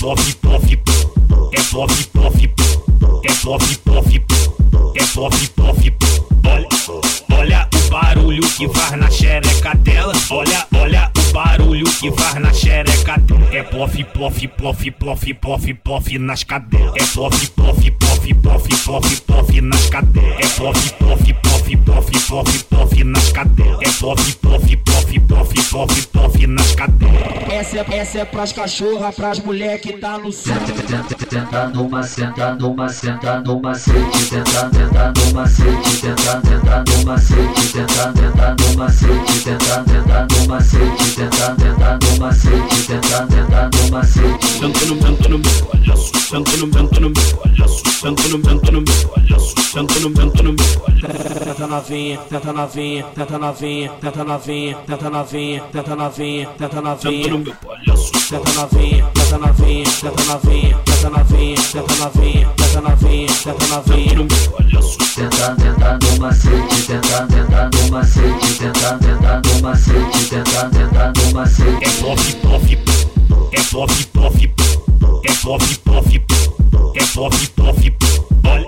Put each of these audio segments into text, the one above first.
pof, pof, é pof, pof, é pof, pof, é pof, pof. Olha, olha o barulho que faz na xereca dela. Olha, olha o barulho que faz na xereca dela. É pof, pof, pof, pof, pof, pof nas cadelas. É pof, pof, pof, pof, pof, pof nas cadelas. É pof, pof, pof, pof, pof, pof nas cadelas. É pof, pof, pof, pof, pof, pof nas cadelas. Essa é, essa é pras cachorra, pras mulher que tá no céu. Tenta numa, senta numa, senta numa, sede. Tenta, tenta numa, sede. Tenta, tenta numa, sede. Tenta, tenta numa, sede. Tenta, tenta numa, sede. Tenta, tenta numa, sede. Tenta, tenta numa, sede. Senta no vento no meu palhaço, senta no vento no meu palhaço, senta no vento no meu no no. Tenta novinha, tenta novinha, tenta novinha, tenta novinha, tenta novinha, tenta novinha, tenta no novinha. Tenta novinha, tenta novinha, tenta novinha, tenta novinha, tenta novinha, tenta novinha, tenta novinha. no Tenta, tenta numa, sede. Tenta, tenta numa, sede. Tenta, tenta numa, sede. Tenta, tenta numa, sede. É pof, pof, é pof, pof, é pof, pof, é pof, pof. Olha,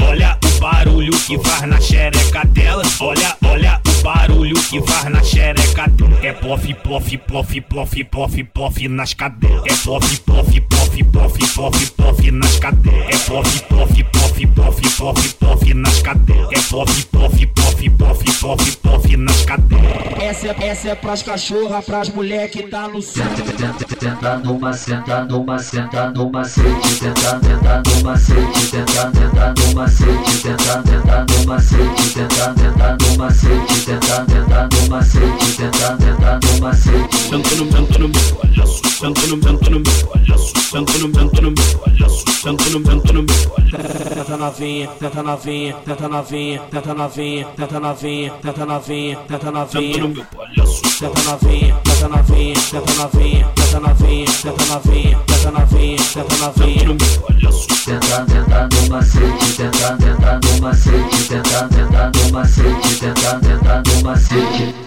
olha o barulho que faz na xereca dela. Olha, olha o barulho que faz na xereca dela. É pof, pof, pof, pof, pof, pof nas cadelas. É pof, pof, pof, pof, pof, pof nas cadelas. É pof, pof, pof, pof, pof, pof nas cadelas. É pof, pof, pof, pof, pof, pof nas cadelas. Essa é, essa é pras cachorra, pras mulher que tá no céu. Tenta, tenta numa, senta numa, senta numa, sede. Tenta, tenta numa, sede. Tenta, tenta numa, sede. Tenta, tenta numa, sede. Tenta, tenta numa, sede. Tenta, tenta numa, sede. Tenta, tenta numa, sede. senta no vento no meu palhaço, senta no vento no meu senta no vento no meu palhaço, senta no vento no meu palhaço. Tenta novinha, tenta novinha, tenta novinha, tenta novinha, tenta novinha, tenta novinha, tenta Senta no novinha. meu palhaço, Tenta novinha, tenta novinha, tenta novinha, tenta novinha, tenta novinha, tenta novinha, tenta novinha. no meu palhaço, Tenta, tenta numa, sede. Tenta, tenta numa, sede. Tenta, tenta numa, sede. Tenta, tenta numa, sede.